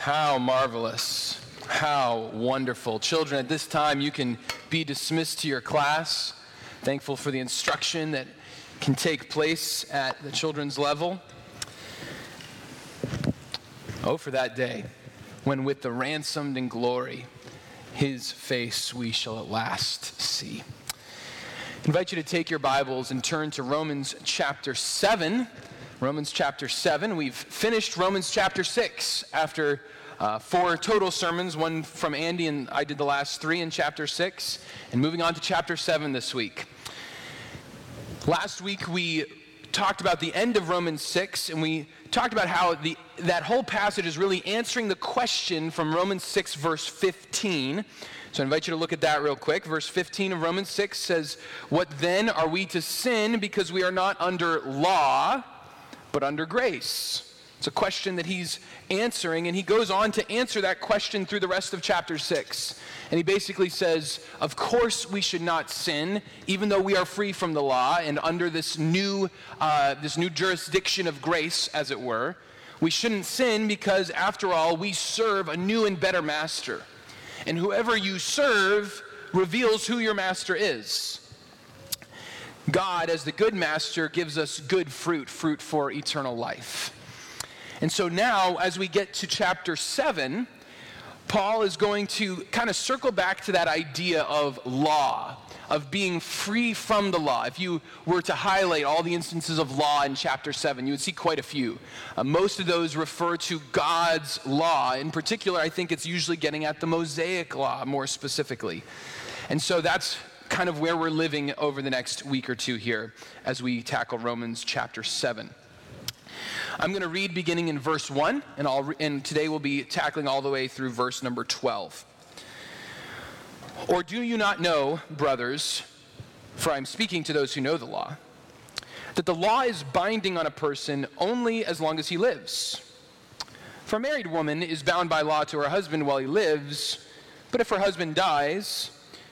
How marvelous. How wonderful. Children, at this time, you can be dismissed to your class. Thankful for the instruction that can take place at the children's level. Oh, for that day when, with the ransomed in glory, his face we shall at last see. I invite you to take your Bibles and turn to Romans chapter 7. Romans chapter 7. We've finished Romans chapter 6 after uh, four total sermons, one from Andy, and I did the last three in chapter 6, and moving on to chapter 7 this week. Last week we talked about the end of Romans 6, and we talked about how the, that whole passage is really answering the question from Romans 6, verse 15. So I invite you to look at that real quick. Verse 15 of Romans 6 says, What then are we to sin because we are not under law? But under grace? It's a question that he's answering, and he goes on to answer that question through the rest of chapter 6. And he basically says, Of course, we should not sin, even though we are free from the law and under this new, uh, this new jurisdiction of grace, as it were. We shouldn't sin because, after all, we serve a new and better master. And whoever you serve reveals who your master is. God, as the good master, gives us good fruit, fruit for eternal life. And so now, as we get to chapter 7, Paul is going to kind of circle back to that idea of law, of being free from the law. If you were to highlight all the instances of law in chapter 7, you would see quite a few. Uh, most of those refer to God's law. In particular, I think it's usually getting at the Mosaic law more specifically. And so that's kind of where we're living over the next week or two here as we tackle Romans chapter 7. I'm going to read beginning in verse 1, and, I'll re- and today we'll be tackling all the way through verse number 12. Or do you not know, brothers, for I'm speaking to those who know the law, that the law is binding on a person only as long as he lives? For a married woman is bound by law to her husband while he lives, but if her husband dies,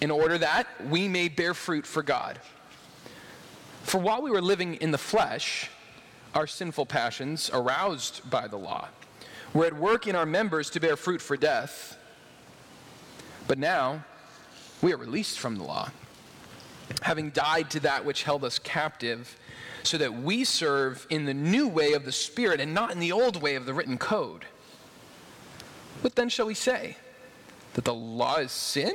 in order that we may bear fruit for God. For while we were living in the flesh, our sinful passions, aroused by the law, were at work in our members to bear fruit for death. But now we are released from the law, having died to that which held us captive, so that we serve in the new way of the Spirit and not in the old way of the written code. What then shall we say? That the law is sin?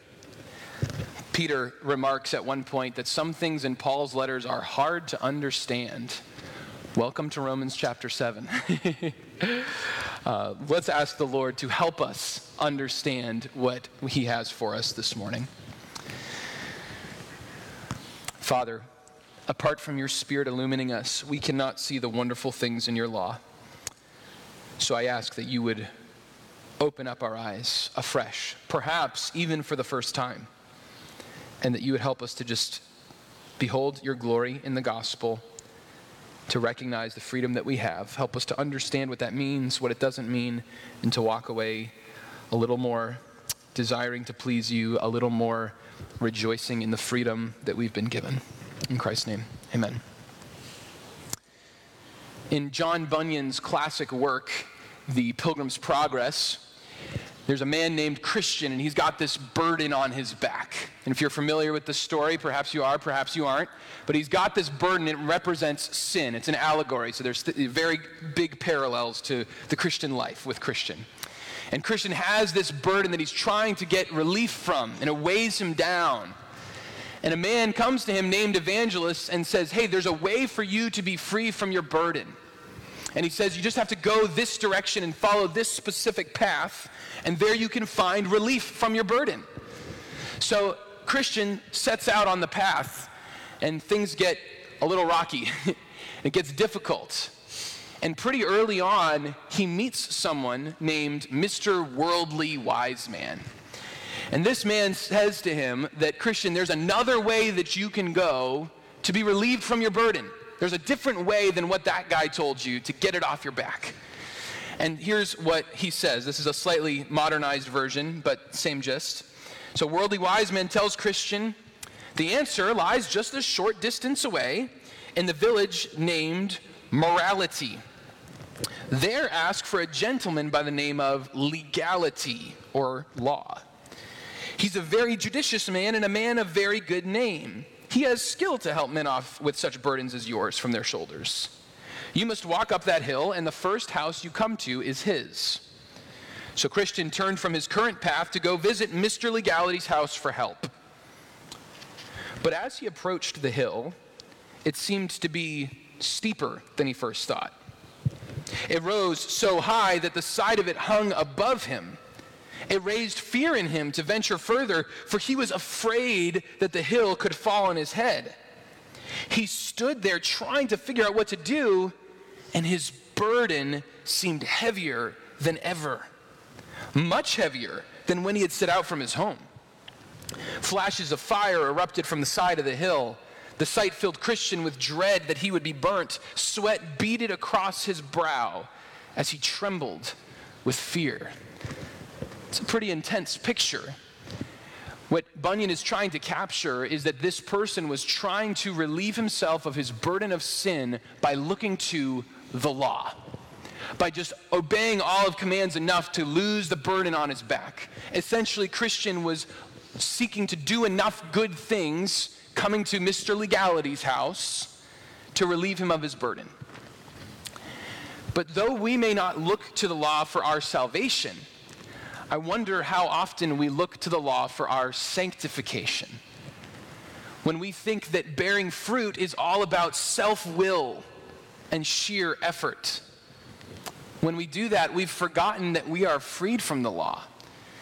Peter remarks at one point that some things in Paul's letters are hard to understand. Welcome to Romans chapter 7. uh, let's ask the Lord to help us understand what he has for us this morning. Father, apart from your Spirit illumining us, we cannot see the wonderful things in your law. So I ask that you would open up our eyes afresh, perhaps even for the first time and that you would help us to just behold your glory in the gospel, to recognize the freedom that we have. Help us to understand what that means, what it doesn't mean, and to walk away a little more desiring to please you, a little more rejoicing in the freedom that we've been given. In Christ's name, amen. In John Bunyan's classic work, The Pilgrim's Progress, there's a man named Christian, and he's got this burden on his back. And if you're familiar with the story, perhaps you are, perhaps you aren't, but he's got this burden. It represents sin. It's an allegory, so there's th- very big parallels to the Christian life with Christian. And Christian has this burden that he's trying to get relief from, and it weighs him down. And a man comes to him named Evangelist and says, Hey, there's a way for you to be free from your burden. And he says, You just have to go this direction and follow this specific path, and there you can find relief from your burden. So, Christian sets out on the path, and things get a little rocky. it gets difficult. And pretty early on, he meets someone named Mr. Worldly Wise Man. And this man says to him that, Christian, there's another way that you can go to be relieved from your burden. There's a different way than what that guy told you to get it off your back. And here's what he says. This is a slightly modernized version, but same gist. So, Worldly Wise Man tells Christian, the answer lies just a short distance away in the village named Morality. There ask for a gentleman by the name of Legality or Law. He's a very judicious man and a man of very good name. He has skill to help men off with such burdens as yours from their shoulders. You must walk up that hill, and the first house you come to is his. So Christian turned from his current path to go visit Mr. Legality's house for help. But as he approached the hill, it seemed to be steeper than he first thought. It rose so high that the side of it hung above him it raised fear in him to venture further, for he was afraid that the hill could fall on his head. He stood there trying to figure out what to do, and his burden seemed heavier than ever, much heavier than when he had set out from his home. Flashes of fire erupted from the side of the hill. The sight filled Christian with dread that he would be burnt. Sweat beaded across his brow as he trembled with fear. It's a pretty intense picture. What Bunyan is trying to capture is that this person was trying to relieve himself of his burden of sin by looking to the law, by just obeying all of commands enough to lose the burden on his back. Essentially, Christian was seeking to do enough good things, coming to Mr. Legality's house to relieve him of his burden. But though we may not look to the law for our salvation, I wonder how often we look to the law for our sanctification. When we think that bearing fruit is all about self will and sheer effort. When we do that, we've forgotten that we are freed from the law.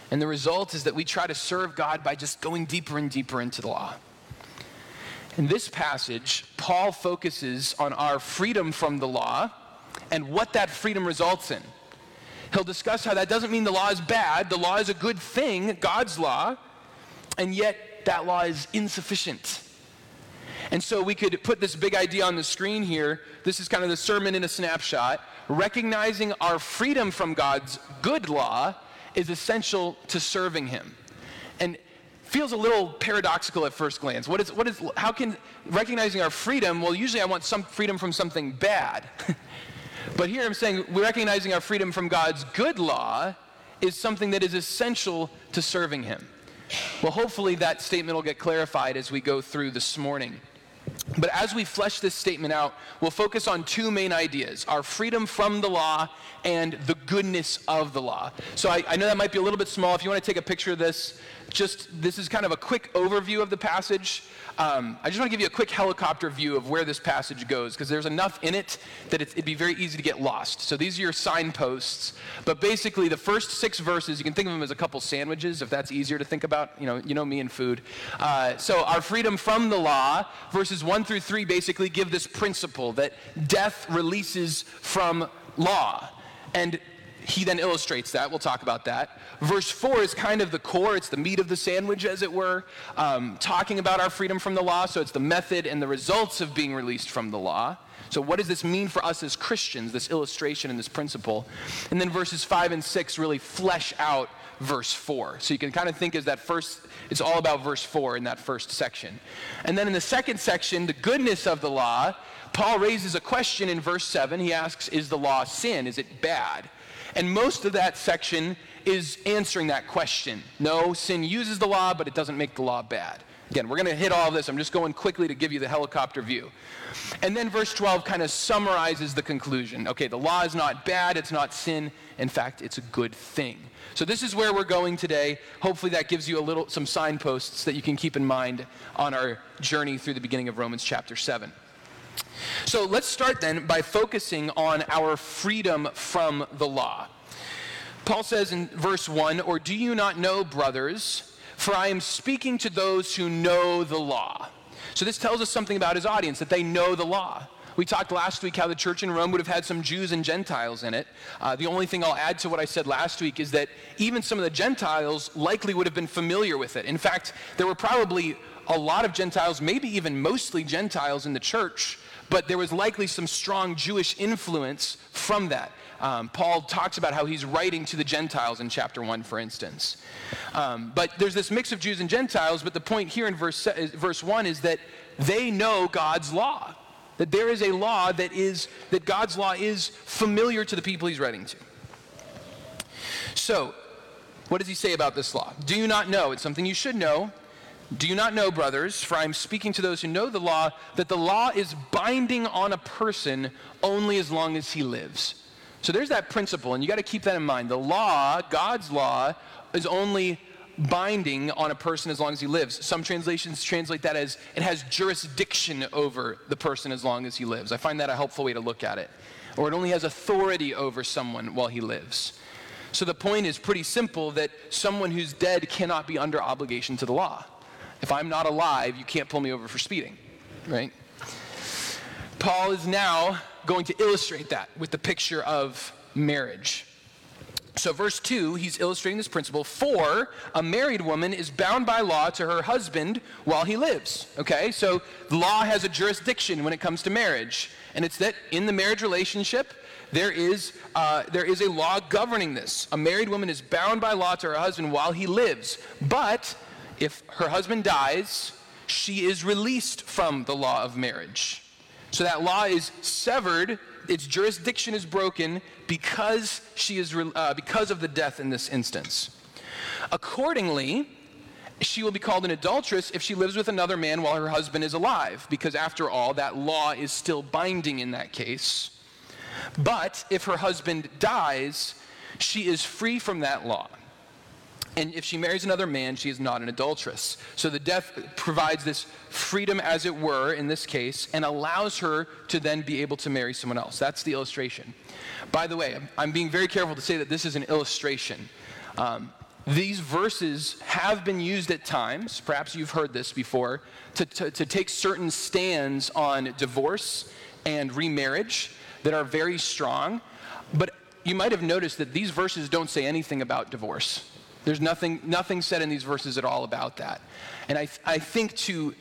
And the result is that we try to serve God by just going deeper and deeper into the law. In this passage, Paul focuses on our freedom from the law and what that freedom results in. He'll discuss how that doesn't mean the law is bad. The law is a good thing, God's law, and yet that law is insufficient. And so we could put this big idea on the screen here. This is kind of the sermon in a snapshot. Recognizing our freedom from God's good law is essential to serving Him. And feels a little paradoxical at first glance. What is, what is, how can recognizing our freedom, well, usually I want some freedom from something bad. But here I'm saying recognizing our freedom from God's good law is something that is essential to serving Him. Well, hopefully that statement will get clarified as we go through this morning. But as we flesh this statement out, we'll focus on two main ideas our freedom from the law and the goodness of the law. So I, I, know that might be a little bit small. If you want to take a picture of this, just this is kind of a quick overview of the passage. Um, I just want to give you a quick helicopter view of where this passage goes because there's enough in it that it'd be very easy to get lost. So these are your signposts. But basically, the first six verses, you can think of them as a couple sandwiches if that's easier to think about. You know, you know me and food. Uh, so our freedom from the law, verses one through three, basically give this principle that death releases from law. And he then illustrates that. We'll talk about that. Verse 4 is kind of the core, it's the meat of the sandwich, as it were, um, talking about our freedom from the law. So it's the method and the results of being released from the law. So, what does this mean for us as Christians, this illustration and this principle? And then verses 5 and 6 really flesh out verse 4. So, you can kind of think as that first, it's all about verse 4 in that first section. And then in the second section, the goodness of the law, Paul raises a question in verse 7. He asks, Is the law sin? Is it bad? And most of that section is answering that question. No, sin uses the law, but it doesn't make the law bad. Again, we're going to hit all of this. I'm just going quickly to give you the helicopter view. And then verse 12 kind of summarizes the conclusion. Okay, the law is not bad, it's not sin. In fact, it's a good thing. So this is where we're going today. Hopefully that gives you a little some signposts that you can keep in mind on our journey through the beginning of Romans chapter 7. So let's start then by focusing on our freedom from the law. Paul says in verse 1 Or do you not know, brothers, for I am speaking to those who know the law. So this tells us something about his audience, that they know the law. We talked last week how the church in Rome would have had some Jews and Gentiles in it. Uh, the only thing I'll add to what I said last week is that even some of the Gentiles likely would have been familiar with it. In fact, there were probably a lot of Gentiles, maybe even mostly Gentiles in the church but there was likely some strong Jewish influence from that. Um, Paul talks about how he's writing to the Gentiles in chapter 1, for instance. Um, but there's this mix of Jews and Gentiles, but the point here in verse, verse 1 is that they know God's law. That there is a law that is, that God's law is familiar to the people he's writing to. So, what does he say about this law? Do you not know? It's something you should know. Do you not know, brothers, for I am speaking to those who know the law, that the law is binding on a person only as long as he lives? So there's that principle, and you got to keep that in mind. The law, God's law, is only binding on a person as long as he lives. Some translations translate that as it has jurisdiction over the person as long as he lives. I find that a helpful way to look at it. Or it only has authority over someone while he lives. So the point is pretty simple that someone who's dead cannot be under obligation to the law. If I'm not alive, you can't pull me over for speeding, right? Paul is now going to illustrate that with the picture of marriage. So, verse 2, he's illustrating this principle. For a married woman is bound by law to her husband while he lives. Okay? So, the law has a jurisdiction when it comes to marriage. And it's that in the marriage relationship, there is, uh, there is a law governing this. A married woman is bound by law to her husband while he lives. But if her husband dies, she is released from the law of marriage. So that law is severed, its jurisdiction is broken because she is uh, because of the death in this instance. Accordingly, she will be called an adulteress if she lives with another man while her husband is alive, because after all, that law is still binding in that case. But if her husband dies, she is free from that law. And if she marries another man, she is not an adulteress. So the death provides this freedom, as it were, in this case, and allows her to then be able to marry someone else. That's the illustration. By the way, I'm being very careful to say that this is an illustration. Um, these verses have been used at times, perhaps you've heard this before, to, to, to take certain stands on divorce and remarriage that are very strong. But you might have noticed that these verses don't say anything about divorce. There's nothing, nothing said in these verses at all about that. And I, I think to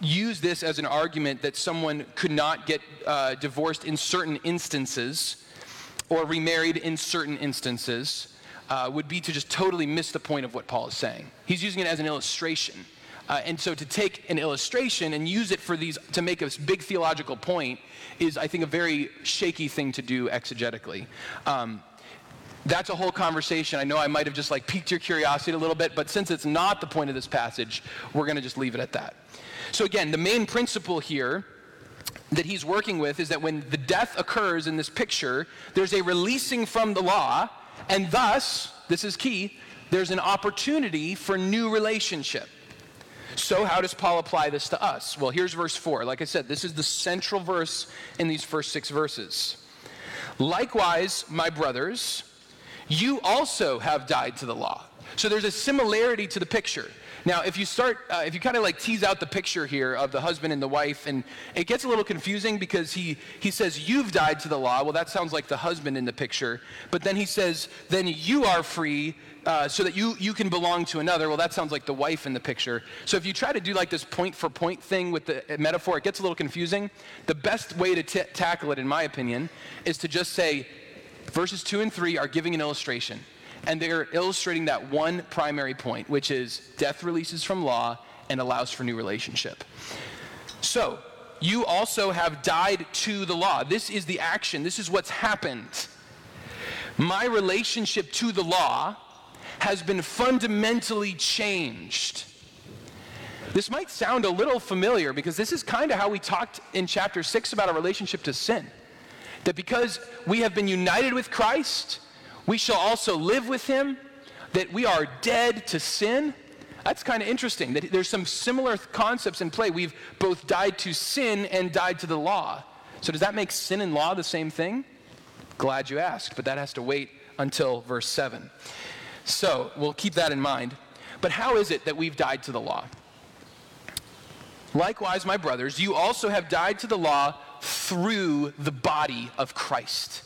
use this as an argument that someone could not get uh, divorced in certain instances or remarried in certain instances uh, would be to just totally miss the point of what Paul is saying. He's using it as an illustration. Uh, and so to take an illustration and use it for these to make a big theological point is, I think, a very shaky thing to do exegetically. Um, that's a whole conversation. I know I might have just like piqued your curiosity a little bit, but since it's not the point of this passage, we're going to just leave it at that. So, again, the main principle here that he's working with is that when the death occurs in this picture, there's a releasing from the law, and thus, this is key, there's an opportunity for new relationship. So, how does Paul apply this to us? Well, here's verse 4. Like I said, this is the central verse in these first six verses. Likewise, my brothers, you also have died to the law. So there's a similarity to the picture. Now, if you start, uh, if you kind of like tease out the picture here of the husband and the wife, and it gets a little confusing because he, he says, You've died to the law. Well, that sounds like the husband in the picture. But then he says, Then you are free uh, so that you, you can belong to another. Well, that sounds like the wife in the picture. So if you try to do like this point for point thing with the metaphor, it gets a little confusing. The best way to t- tackle it, in my opinion, is to just say verses 2 and 3 are giving an illustration. And they're illustrating that one primary point, which is death releases from law and allows for new relationship. So, you also have died to the law. This is the action, this is what's happened. My relationship to the law has been fundamentally changed. This might sound a little familiar because this is kind of how we talked in chapter 6 about our relationship to sin. That because we have been united with Christ, we shall also live with him, that we are dead to sin. That's kind of interesting that there's some similar concepts in play. We've both died to sin and died to the law. So, does that make sin and law the same thing? Glad you asked, but that has to wait until verse 7. So, we'll keep that in mind. But how is it that we've died to the law? Likewise, my brothers, you also have died to the law through the body of Christ.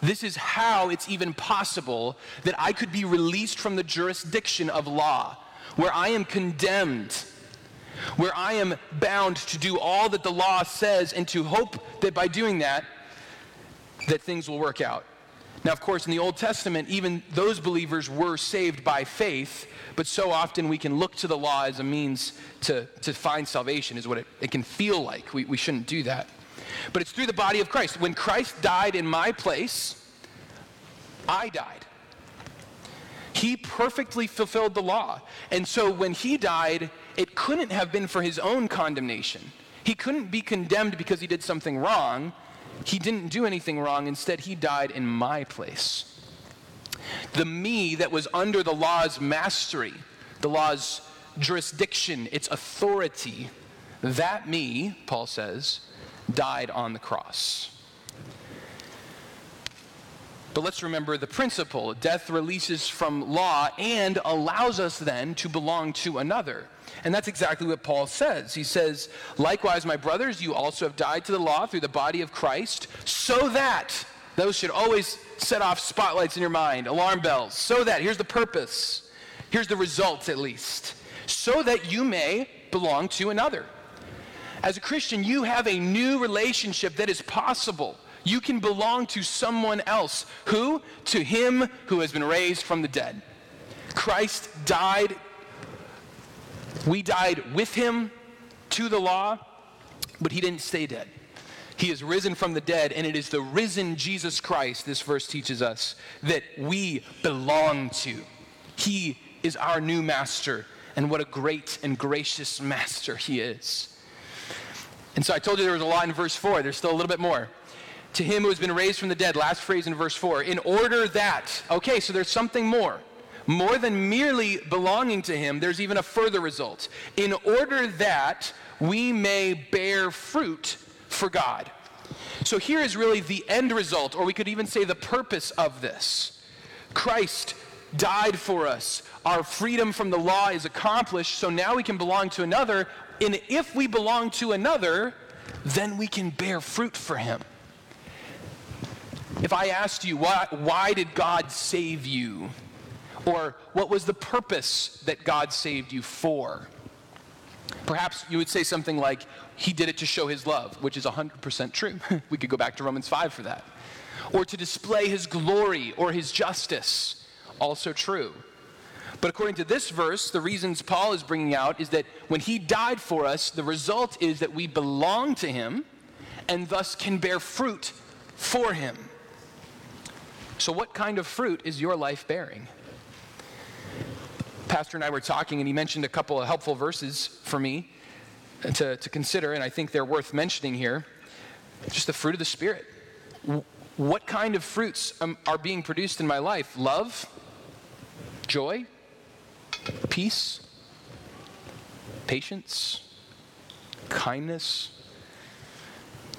This is how it's even possible that I could be released from the jurisdiction of law, where I am condemned, where I am bound to do all that the law says, and to hope that by doing that, that things will work out. Now, of course, in the Old Testament, even those believers were saved by faith, but so often we can look to the law as a means to, to find salvation, is what it, it can feel like. We, we shouldn't do that. But it's through the body of Christ. When Christ died in my place, I died. He perfectly fulfilled the law. And so when he died, it couldn't have been for his own condemnation. He couldn't be condemned because he did something wrong. He didn't do anything wrong. Instead, he died in my place. The me that was under the law's mastery, the law's jurisdiction, its authority, that me, Paul says, died on the cross. But let's remember the principle death releases from law and allows us then to belong to another. And that's exactly what Paul says. He says, Likewise, my brothers, you also have died to the law through the body of Christ, so that, those should always set off spotlights in your mind, alarm bells, so that, here's the purpose, here's the results at least, so that you may belong to another. As a Christian, you have a new relationship that is possible. You can belong to someone else. Who? To him who has been raised from the dead. Christ died. We died with him to the law, but he didn't stay dead. He is risen from the dead, and it is the risen Jesus Christ, this verse teaches us, that we belong to. He is our new master, and what a great and gracious master he is. And so I told you there was a lot in verse 4. There's still a little bit more. To him who has been raised from the dead, last phrase in verse 4, in order that, okay, so there's something more. More than merely belonging to him, there's even a further result. In order that we may bear fruit for God. So here is really the end result, or we could even say the purpose of this. Christ died for us. Our freedom from the law is accomplished, so now we can belong to another and if we belong to another, then we can bear fruit for him. If I asked you, why, why did God save you? Or what was the purpose that God saved you for? Perhaps you would say something like, He did it to show His love, which is 100% true. we could go back to Romans 5 for that. Or to display His glory or His justice, also true. But according to this verse, the reasons Paul is bringing out is that when he died for us, the result is that we belong to him and thus can bear fruit for him. So, what kind of fruit is your life bearing? Pastor and I were talking, and he mentioned a couple of helpful verses for me to, to consider, and I think they're worth mentioning here. Just the fruit of the Spirit. What kind of fruits um, are being produced in my life? Love? Joy? Peace, patience, kindness,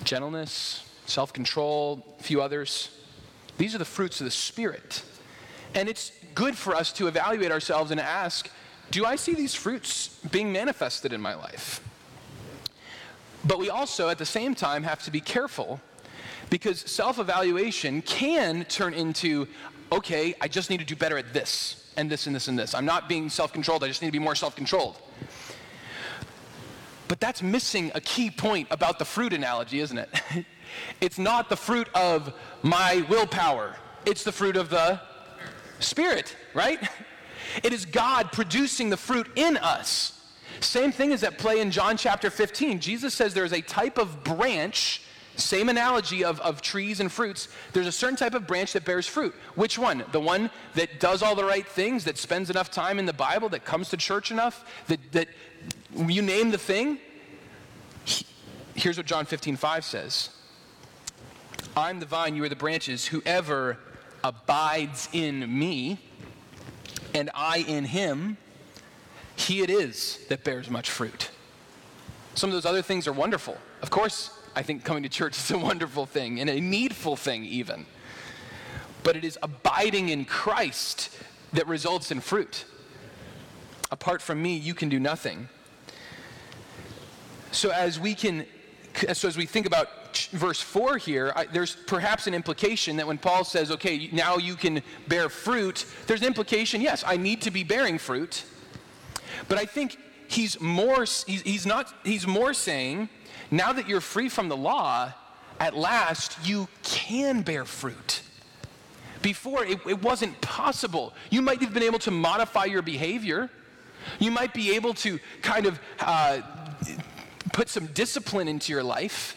gentleness, self control, a few others. These are the fruits of the Spirit. And it's good for us to evaluate ourselves and ask do I see these fruits being manifested in my life? But we also, at the same time, have to be careful because self evaluation can turn into, okay, I just need to do better at this and this and this and this. I'm not being self controlled, I just need to be more self controlled. But that's missing a key point about the fruit analogy, isn't it? it's not the fruit of my willpower, it's the fruit of the Spirit, right? It is God producing the fruit in us. Same thing is at play in John chapter 15. Jesus says there is a type of branch, same analogy of, of trees and fruits. There's a certain type of branch that bears fruit. Which one? The one that does all the right things, that spends enough time in the Bible, that comes to church enough, that, that you name the thing. Here's what John 15, 5 says I'm the vine, you are the branches. Whoever abides in me, and I in him, he it is that bears much fruit. Some of those other things are wonderful. Of course, I think coming to church is a wonderful thing and a needful thing, even. But it is abiding in Christ that results in fruit. Apart from me, you can do nothing. So, as we can, so as we think about verse 4 here, I, there's perhaps an implication that when Paul says, okay, now you can bear fruit, there's an implication, yes, I need to be bearing fruit. But I think he's more, he's, he's not, he's more saying, now that you're free from the law, at last you can bear fruit. Before, it, it wasn't possible. You might have been able to modify your behavior. You might be able to kind of uh, put some discipline into your life,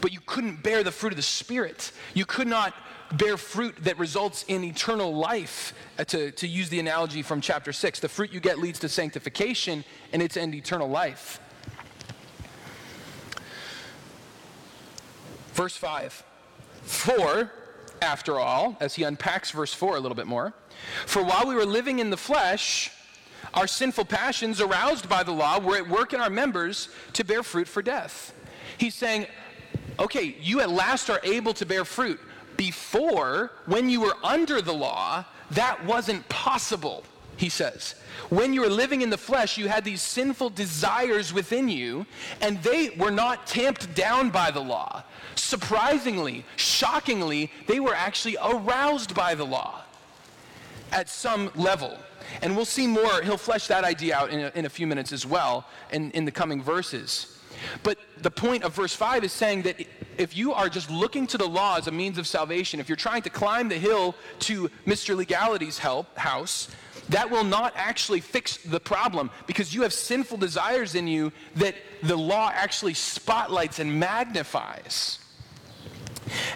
but you couldn't bear the fruit of the Spirit. You could not bear fruit that results in eternal life, uh, to, to use the analogy from chapter 6. The fruit you get leads to sanctification, and its end eternal life. Verse 5. For, after all, as he unpacks verse 4 a little bit more, for while we were living in the flesh, our sinful passions, aroused by the law, were at work in our members to bear fruit for death. He's saying, okay, you at last are able to bear fruit. Before, when you were under the law, that wasn't possible, he says. When you were living in the flesh, you had these sinful desires within you, and they were not tamped down by the law. Surprisingly, shockingly, they were actually aroused by the law at some level. And we'll see more, he'll flesh that idea out in a, in a few minutes as well in, in the coming verses. But the point of verse 5 is saying that if you are just looking to the law as a means of salvation, if you're trying to climb the hill to Mr. Legality's help, house, that will not actually fix the problem because you have sinful desires in you that the law actually spotlights and magnifies.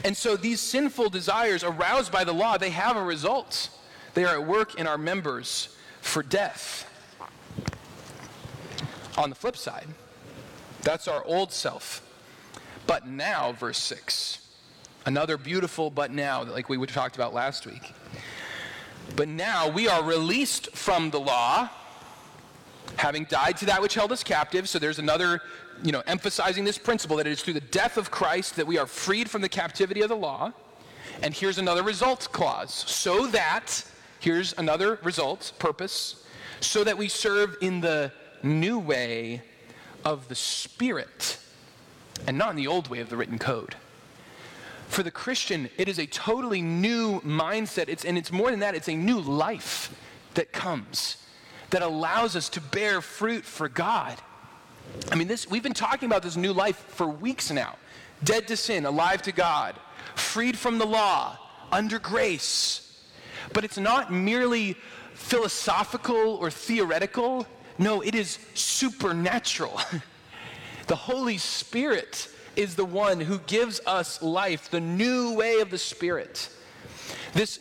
And so these sinful desires aroused by the law, they have a result. They are at work in our members for death. On the flip side, that's our old self. But now, verse 6, another beautiful but now, like we talked about last week. But now we are released from the law, having died to that which held us captive. So there's another, you know, emphasizing this principle that it is through the death of Christ that we are freed from the captivity of the law. And here's another result clause. So that, here's another result, purpose, so that we serve in the new way of the Spirit and not in the old way of the written code. For the Christian, it is a totally new mindset. It's, and it's more than that, it's a new life that comes that allows us to bear fruit for God. I mean, this, we've been talking about this new life for weeks now. Dead to sin, alive to God, freed from the law, under grace. But it's not merely philosophical or theoretical. No, it is supernatural. the Holy Spirit is the one who gives us life, the new way of the Spirit. This,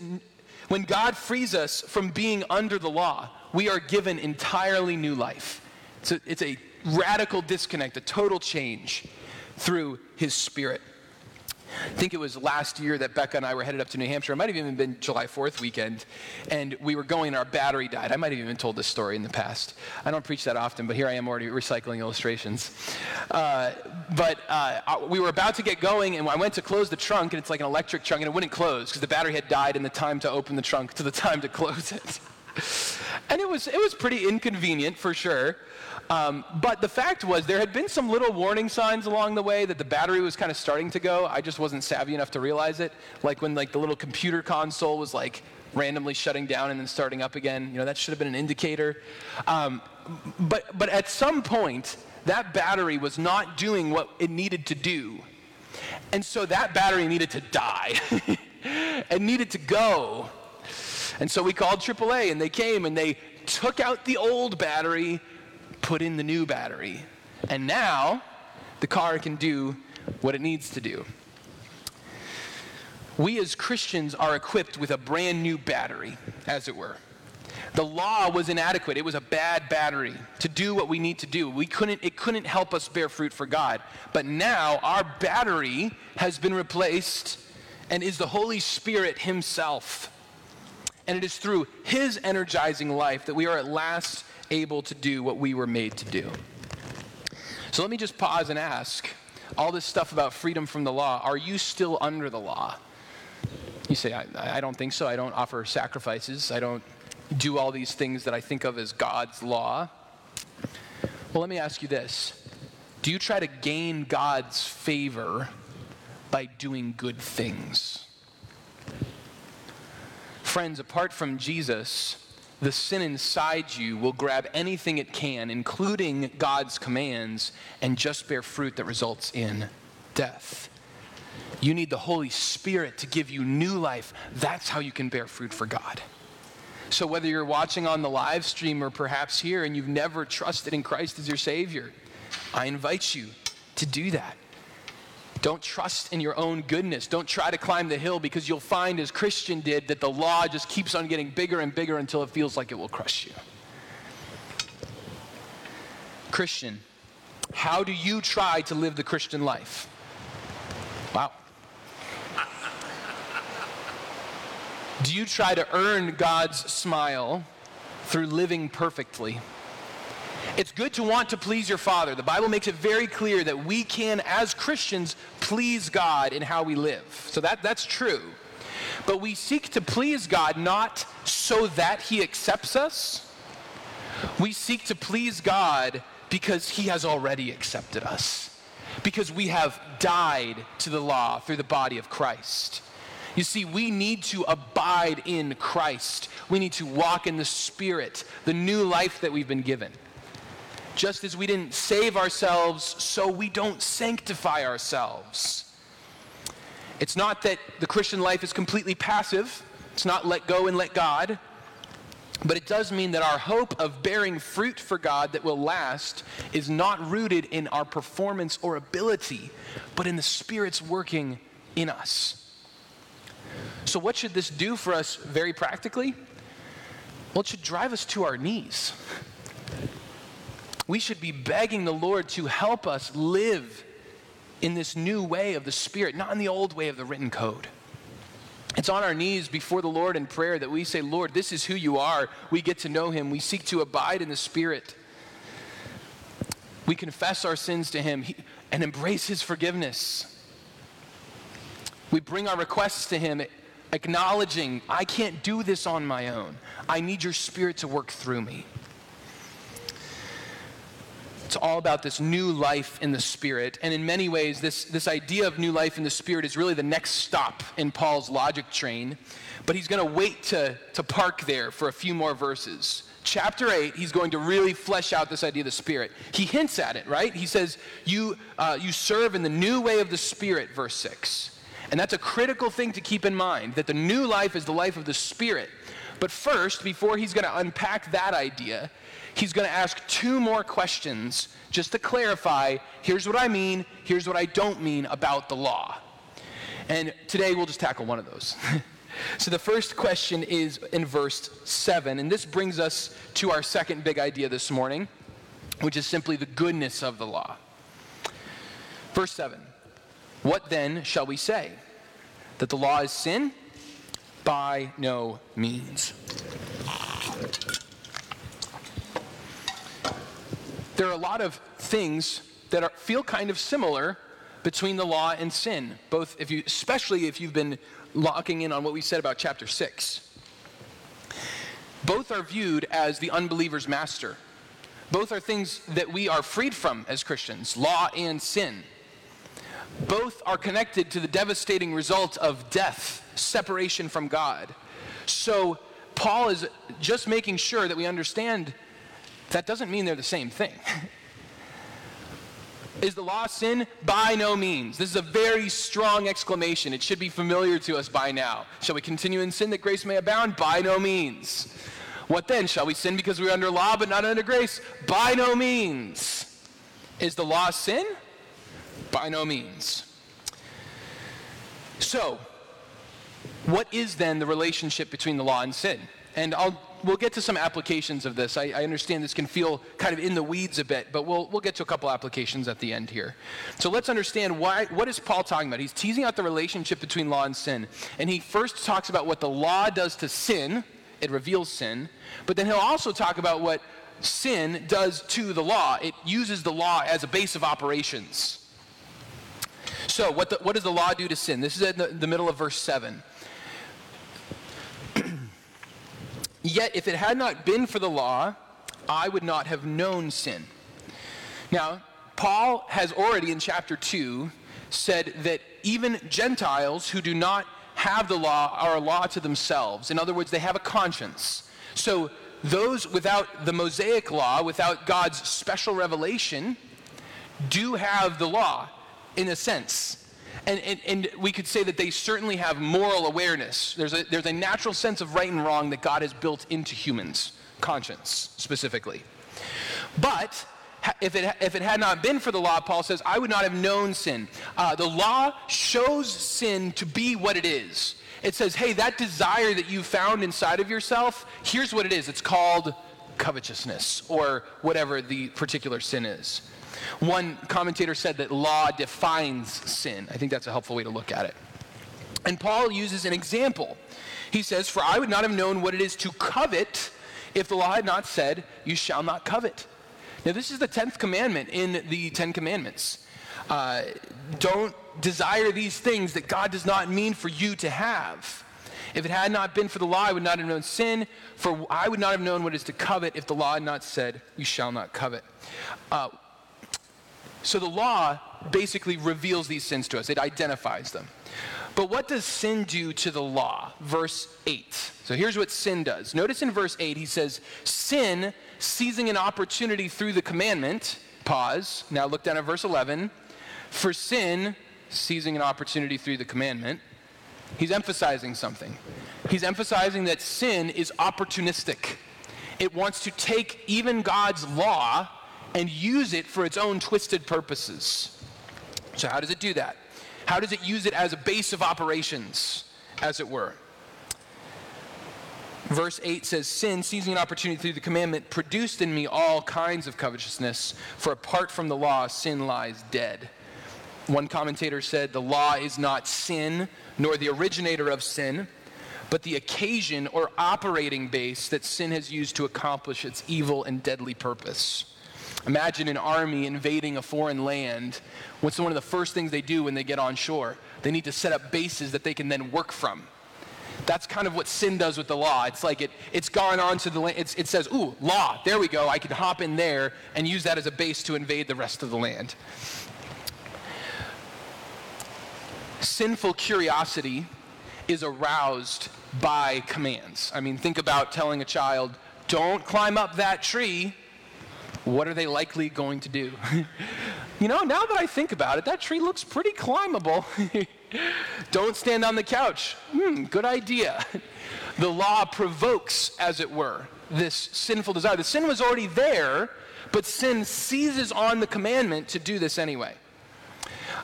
when God frees us from being under the law, we are given entirely new life. It's a, it's a radical disconnect, a total change through His Spirit. I think it was last year that Becca and I were headed up to New Hampshire. It might have even been July 4th weekend. And we were going, and our battery died. I might have even told this story in the past. I don't preach that often, but here I am already recycling illustrations. Uh, but uh, we were about to get going, and I went to close the trunk, and it's like an electric trunk, and it wouldn't close because the battery had died in the time to open the trunk to the time to close it. And it was, it was pretty inconvenient for sure. Um, but the fact was, there had been some little warning signs along the way that the battery was kind of starting to go. I just wasn't savvy enough to realize it. Like when like the little computer console was like randomly shutting down and then starting up again. You know, that should have been an indicator. Um, but, but at some point, that battery was not doing what it needed to do. And so that battery needed to die and needed to go. And so we called AAA and they came and they took out the old battery, put in the new battery. And now the car can do what it needs to do. We as Christians are equipped with a brand new battery, as it were. The law was inadequate. It was a bad battery to do what we need to do. We couldn't, it couldn't help us bear fruit for God. But now our battery has been replaced and is the Holy Spirit Himself. And it is through His energizing life that we are at last able to do what we were made to do. So let me just pause and ask all this stuff about freedom from the law, are you still under the law? You say, I, I don't think so. I don't offer sacrifices. I don't do all these things that I think of as God's law. Well, let me ask you this Do you try to gain God's favor by doing good things? Friends, apart from Jesus, the sin inside you will grab anything it can, including God's commands, and just bear fruit that results in death. You need the Holy Spirit to give you new life. That's how you can bear fruit for God. So, whether you're watching on the live stream or perhaps here and you've never trusted in Christ as your Savior, I invite you to do that. Don't trust in your own goodness. Don't try to climb the hill because you'll find, as Christian did, that the law just keeps on getting bigger and bigger until it feels like it will crush you. Christian, how do you try to live the Christian life? Wow. Do you try to earn God's smile through living perfectly? It's good to want to please your Father. The Bible makes it very clear that we can, as Christians, please God in how we live. So that, that's true. But we seek to please God not so that He accepts us. We seek to please God because He has already accepted us. Because we have died to the law through the body of Christ. You see, we need to abide in Christ. We need to walk in the Spirit, the new life that we've been given. Just as we didn't save ourselves, so we don't sanctify ourselves. It's not that the Christian life is completely passive, it's not let go and let God. But it does mean that our hope of bearing fruit for God that will last is not rooted in our performance or ability, but in the Spirit's working in us. So, what should this do for us very practically? Well, it should drive us to our knees. We should be begging the Lord to help us live in this new way of the Spirit, not in the old way of the written code. It's on our knees before the Lord in prayer that we say, Lord, this is who you are. We get to know him. We seek to abide in the Spirit. We confess our sins to him and embrace his forgiveness. We bring our requests to him acknowledging, I can't do this on my own. I need your spirit to work through me. It's all about this new life in the Spirit. And in many ways, this, this idea of new life in the Spirit is really the next stop in Paul's logic train. But he's going to wait to, to park there for a few more verses. Chapter 8, he's going to really flesh out this idea of the Spirit. He hints at it, right? He says, You, uh, you serve in the new way of the Spirit, verse 6. And that's a critical thing to keep in mind that the new life is the life of the Spirit. But first, before he's going to unpack that idea, he's going to ask two more questions just to clarify here's what I mean, here's what I don't mean about the law. And today we'll just tackle one of those. so the first question is in verse 7, and this brings us to our second big idea this morning, which is simply the goodness of the law. Verse 7 what then shall we say? That the law is sin? By no means. There are a lot of things that are, feel kind of similar between the law and sin, both if you, especially if you've been locking in on what we said about chapter 6. both are viewed as the unbeliever's master. Both are things that we are freed from as Christians law and sin. Both are connected to the devastating result of death, separation from God. So, Paul is just making sure that we understand that doesn't mean they're the same thing. Is the law sin? By no means. This is a very strong exclamation. It should be familiar to us by now. Shall we continue in sin that grace may abound? By no means. What then? Shall we sin because we're under law but not under grace? By no means. Is the law sin? By no means. So, what is then the relationship between the law and sin? And I'll we'll get to some applications of this. I, I, understand this can feel kind of in the weeds a bit, but we'll, we'll get to a couple applications at the end here. So let's understand why, what is Paul talking about? He's teasing out the relationship between law and sin. And he first talks about what the law does to sin, it reveals sin, but then he'll also talk about what sin does to the law. It uses the law as a base of operations. So, what, the, what does the law do to sin? This is in the, the middle of verse 7. Yet, if it had not been for the law, I would not have known sin. Now, Paul has already in chapter 2 said that even Gentiles who do not have the law are a law to themselves. In other words, they have a conscience. So, those without the Mosaic law, without God's special revelation, do have the law in a sense. And, and, and, we could say that they certainly have moral awareness. There's a, there's a natural sense of right and wrong that God has built into humans, conscience specifically. But if it, if it had not been for the law, Paul says, I would not have known sin. Uh, the law shows sin to be what it is. It says, hey, that desire that you found inside of yourself, here's what it is. It's called covetousness, or whatever the particular sin is. One commentator said that law defines sin. I think that's a helpful way to look at it. And Paul uses an example. He says, For I would not have known what it is to covet if the law had not said, You shall not covet. Now, this is the 10th commandment in the Ten Commandments. Uh, don't desire these things that God does not mean for you to have. If it had not been for the law, I would not have known sin, for I would not have known what it is to covet if the law had not said, You shall not covet. Uh, so the law basically reveals these sins to us, it identifies them. But what does sin do to the law? Verse 8. So here's what sin does. Notice in verse 8, he says, Sin, seizing an opportunity through the commandment, pause. Now look down at verse 11. For sin, seizing an opportunity through the commandment, he's emphasizing something. He's emphasizing that sin is opportunistic. It wants to take even God's law and use it for its own twisted purposes. So, how does it do that? How does it use it as a base of operations, as it were? Verse 8 says, Sin, seizing an opportunity through the commandment, produced in me all kinds of covetousness, for apart from the law, sin lies dead. One commentator said, The law is not sin, nor the originator of sin, but the occasion or operating base that sin has used to accomplish its evil and deadly purpose. Imagine an army invading a foreign land. What's one of the first things they do when they get on shore? They need to set up bases that they can then work from. That's kind of what sin does with the law. It's like it, it's gone on to the land. it says, ooh, law, there we go. I can hop in there and use that as a base to invade the rest of the land. Sinful curiosity is aroused by commands. I mean, think about telling a child, don't climb up that tree what are they likely going to do? you know, now that I think about it, that tree looks pretty climbable. Don't stand on the couch. Hmm, good idea. The law provokes, as it were, this sinful desire. The sin was already there, but sin seizes on the commandment to do this anyway.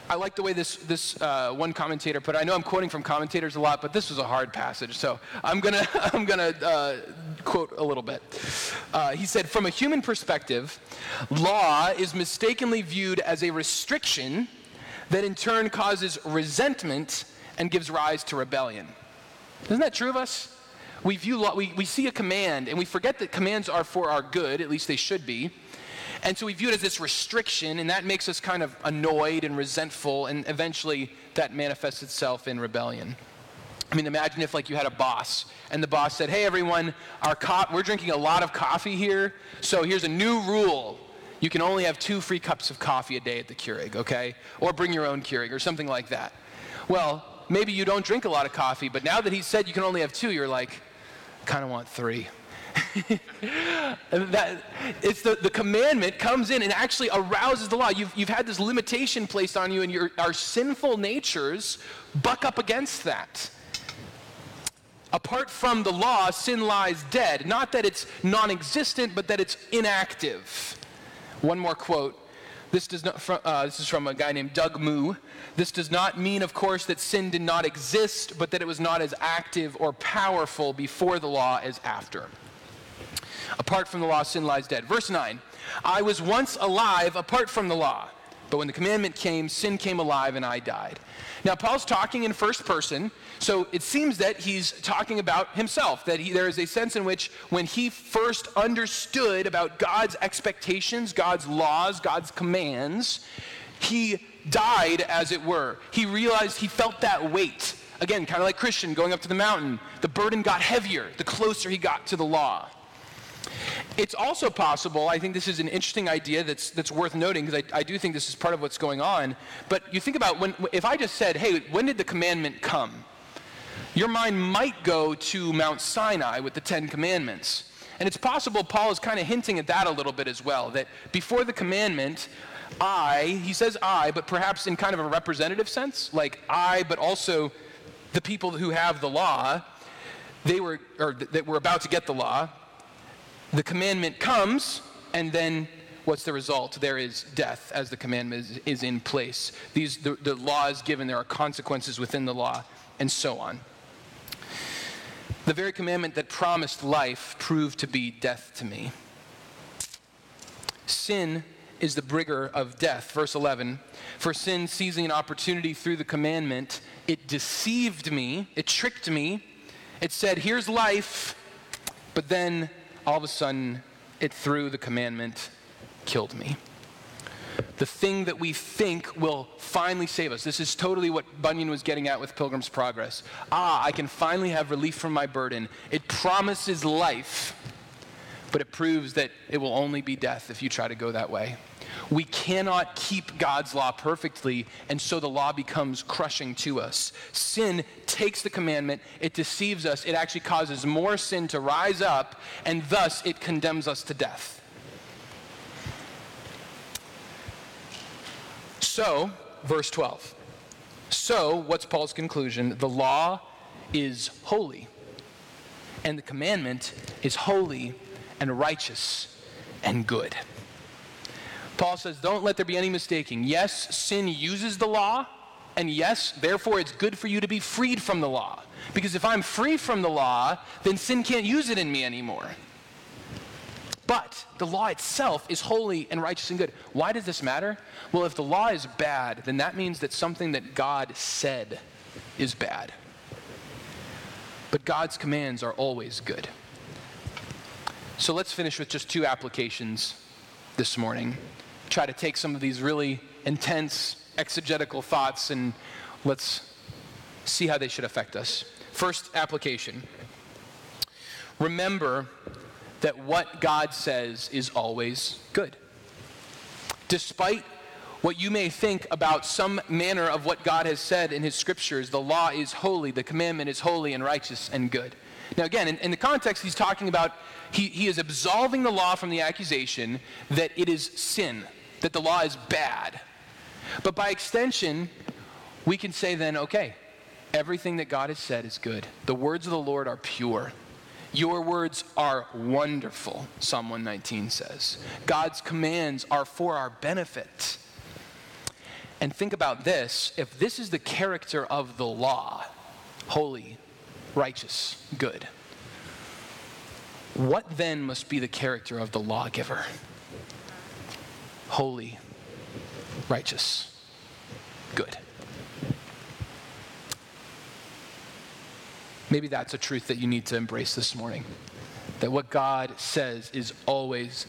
I like the way this, this uh, one commentator put it. I know I'm quoting from commentators a lot, but this was a hard passage, so I'm going to I'm gonna, uh, quote a little bit. Uh, he said, From a human perspective, law is mistakenly viewed as a restriction that in turn causes resentment and gives rise to rebellion. Isn't that true of us? We view law, we, we see a command and we forget that commands are for our good, at least they should be. And so we view it as this restriction, and that makes us kind of annoyed and resentful, and eventually that manifests itself in rebellion. I mean, imagine if like you had a boss and the boss said, "Hey everyone, our co- we're drinking a lot of coffee here, so here's a new rule. You can only have two free cups of coffee a day at the Keurig, okay? Or bring your own Keurig or something like that." Well, maybe you don't drink a lot of coffee, but now that he said you can only have two, you're like, kind of want three. that, it's the, the commandment comes in and actually arouses the law. You've, you've had this limitation placed on you, and your, our sinful natures buck up against that. Apart from the law, sin lies dead. Not that it's non existent, but that it's inactive. One more quote. This, does not, uh, this is from a guy named Doug Moo. This does not mean, of course, that sin did not exist, but that it was not as active or powerful before the law as after. Apart from the law, sin lies dead. Verse 9 I was once alive apart from the law, but when the commandment came, sin came alive and I died. Now, Paul's talking in first person, so it seems that he's talking about himself, that he, there is a sense in which when he first understood about God's expectations, God's laws, God's commands, he died, as it were. He realized he felt that weight. Again, kind of like Christian going up to the mountain. The burden got heavier the closer he got to the law. It's also possible, I think this is an interesting idea that's, that's worth noting because I, I do think this is part of what's going on. But you think about when, if I just said, hey, when did the commandment come? Your mind might go to Mount Sinai with the Ten Commandments. And it's possible Paul is kind of hinting at that a little bit as well, that before the commandment, I, he says I, but perhaps in kind of a representative sense, like I, but also the people who have the law, they were, or that were about to get the law, the commandment comes, and then what's the result? There is death as the commandment is, is in place. These, the, the law is given, there are consequences within the law, and so on. The very commandment that promised life proved to be death to me. Sin is the bringer of death. Verse 11 For sin, seizing an opportunity through the commandment, it deceived me, it tricked me. It said, Here's life, but then all of a sudden, it through the commandment killed me. The thing that we think will finally save us. This is totally what Bunyan was getting at with Pilgrim's Progress. Ah, I can finally have relief from my burden. It promises life, but it proves that it will only be death if you try to go that way. We cannot keep God's law perfectly, and so the law becomes crushing to us. Sin takes the commandment, it deceives us, it actually causes more sin to rise up, and thus it condemns us to death. So, verse 12. So, what's Paul's conclusion? The law is holy, and the commandment is holy and righteous and good. Paul says, Don't let there be any mistaking. Yes, sin uses the law, and yes, therefore it's good for you to be freed from the law. Because if I'm free from the law, then sin can't use it in me anymore. But the law itself is holy and righteous and good. Why does this matter? Well, if the law is bad, then that means that something that God said is bad. But God's commands are always good. So let's finish with just two applications this morning try to take some of these really intense exegetical thoughts and let's see how they should affect us. First application remember that what God says is always good. Despite what you may think about some manner of what God has said in His scriptures, the law is holy, the commandment is holy and righteous and good. Now, again, in, in the context, he's talking about, he, he is absolving the law from the accusation that it is sin that the law is bad. But by extension, we can say then, okay, everything that God has said is good. The words of the Lord are pure. Your words are wonderful, Psalm 119 says. God's commands are for our benefit. And think about this if this is the character of the law, holy, righteous, good, what then must be the character of the lawgiver? Holy, righteous, good. Maybe that's a truth that you need to embrace this morning. That what God says is always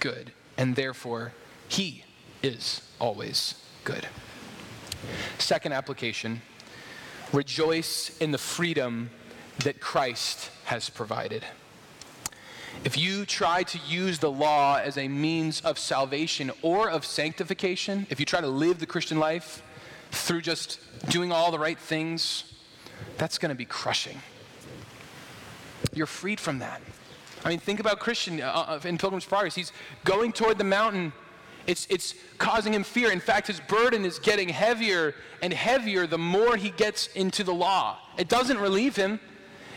good, and therefore, He is always good. Second application rejoice in the freedom that Christ has provided. If you try to use the law as a means of salvation or of sanctification, if you try to live the Christian life through just doing all the right things, that's going to be crushing. You're freed from that. I mean, think about Christian uh, uh, in Pilgrim's Progress. He's going toward the mountain. It's, it's causing him fear. In fact, his burden is getting heavier and heavier the more he gets into the law. It doesn't relieve him,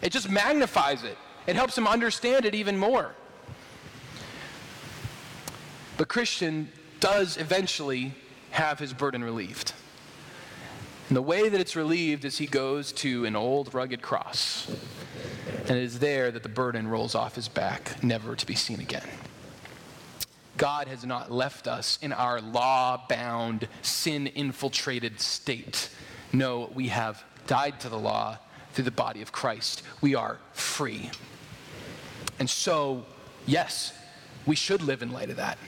it just magnifies it. It helps him understand it even more. But Christian does eventually have his burden relieved. And the way that it's relieved is he goes to an old rugged cross. And it is there that the burden rolls off his back, never to be seen again. God has not left us in our law bound, sin infiltrated state. No, we have died to the law through the body of Christ. We are free. And so, yes, we should live in light of that.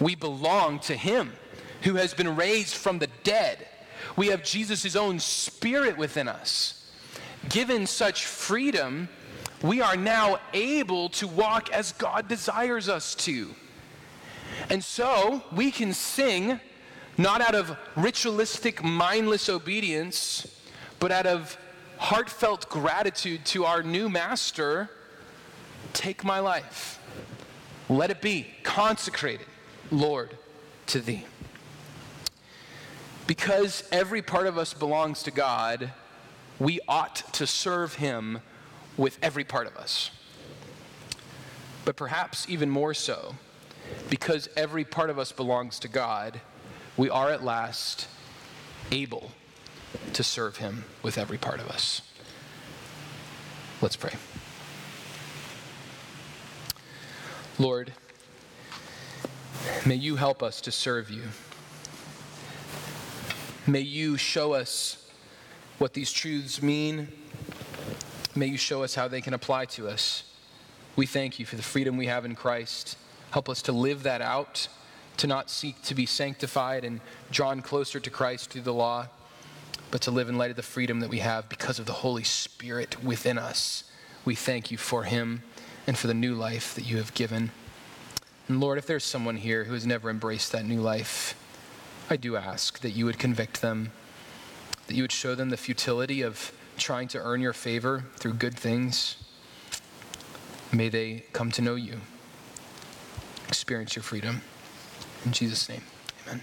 We belong to Him who has been raised from the dead. We have Jesus' own spirit within us. Given such freedom, we are now able to walk as God desires us to. And so we can sing not out of ritualistic, mindless obedience, but out of heartfelt gratitude to our new master Take my life. Let it be consecrated, Lord, to thee. Because every part of us belongs to God, we ought to serve him with every part of us. But perhaps even more so, because every part of us belongs to God, we are at last able to serve him with every part of us. Let's pray. Lord, may you help us to serve you. May you show us what these truths mean. May you show us how they can apply to us. We thank you for the freedom we have in Christ. Help us to live that out, to not seek to be sanctified and drawn closer to Christ through the law, but to live in light of the freedom that we have because of the Holy Spirit within us. We thank you for him and for the new life that you have given. And Lord, if there's someone here who has never embraced that new life, I do ask that you would convict them, that you would show them the futility of trying to earn your favor through good things. May they come to know you, experience your freedom. In Jesus' name, amen.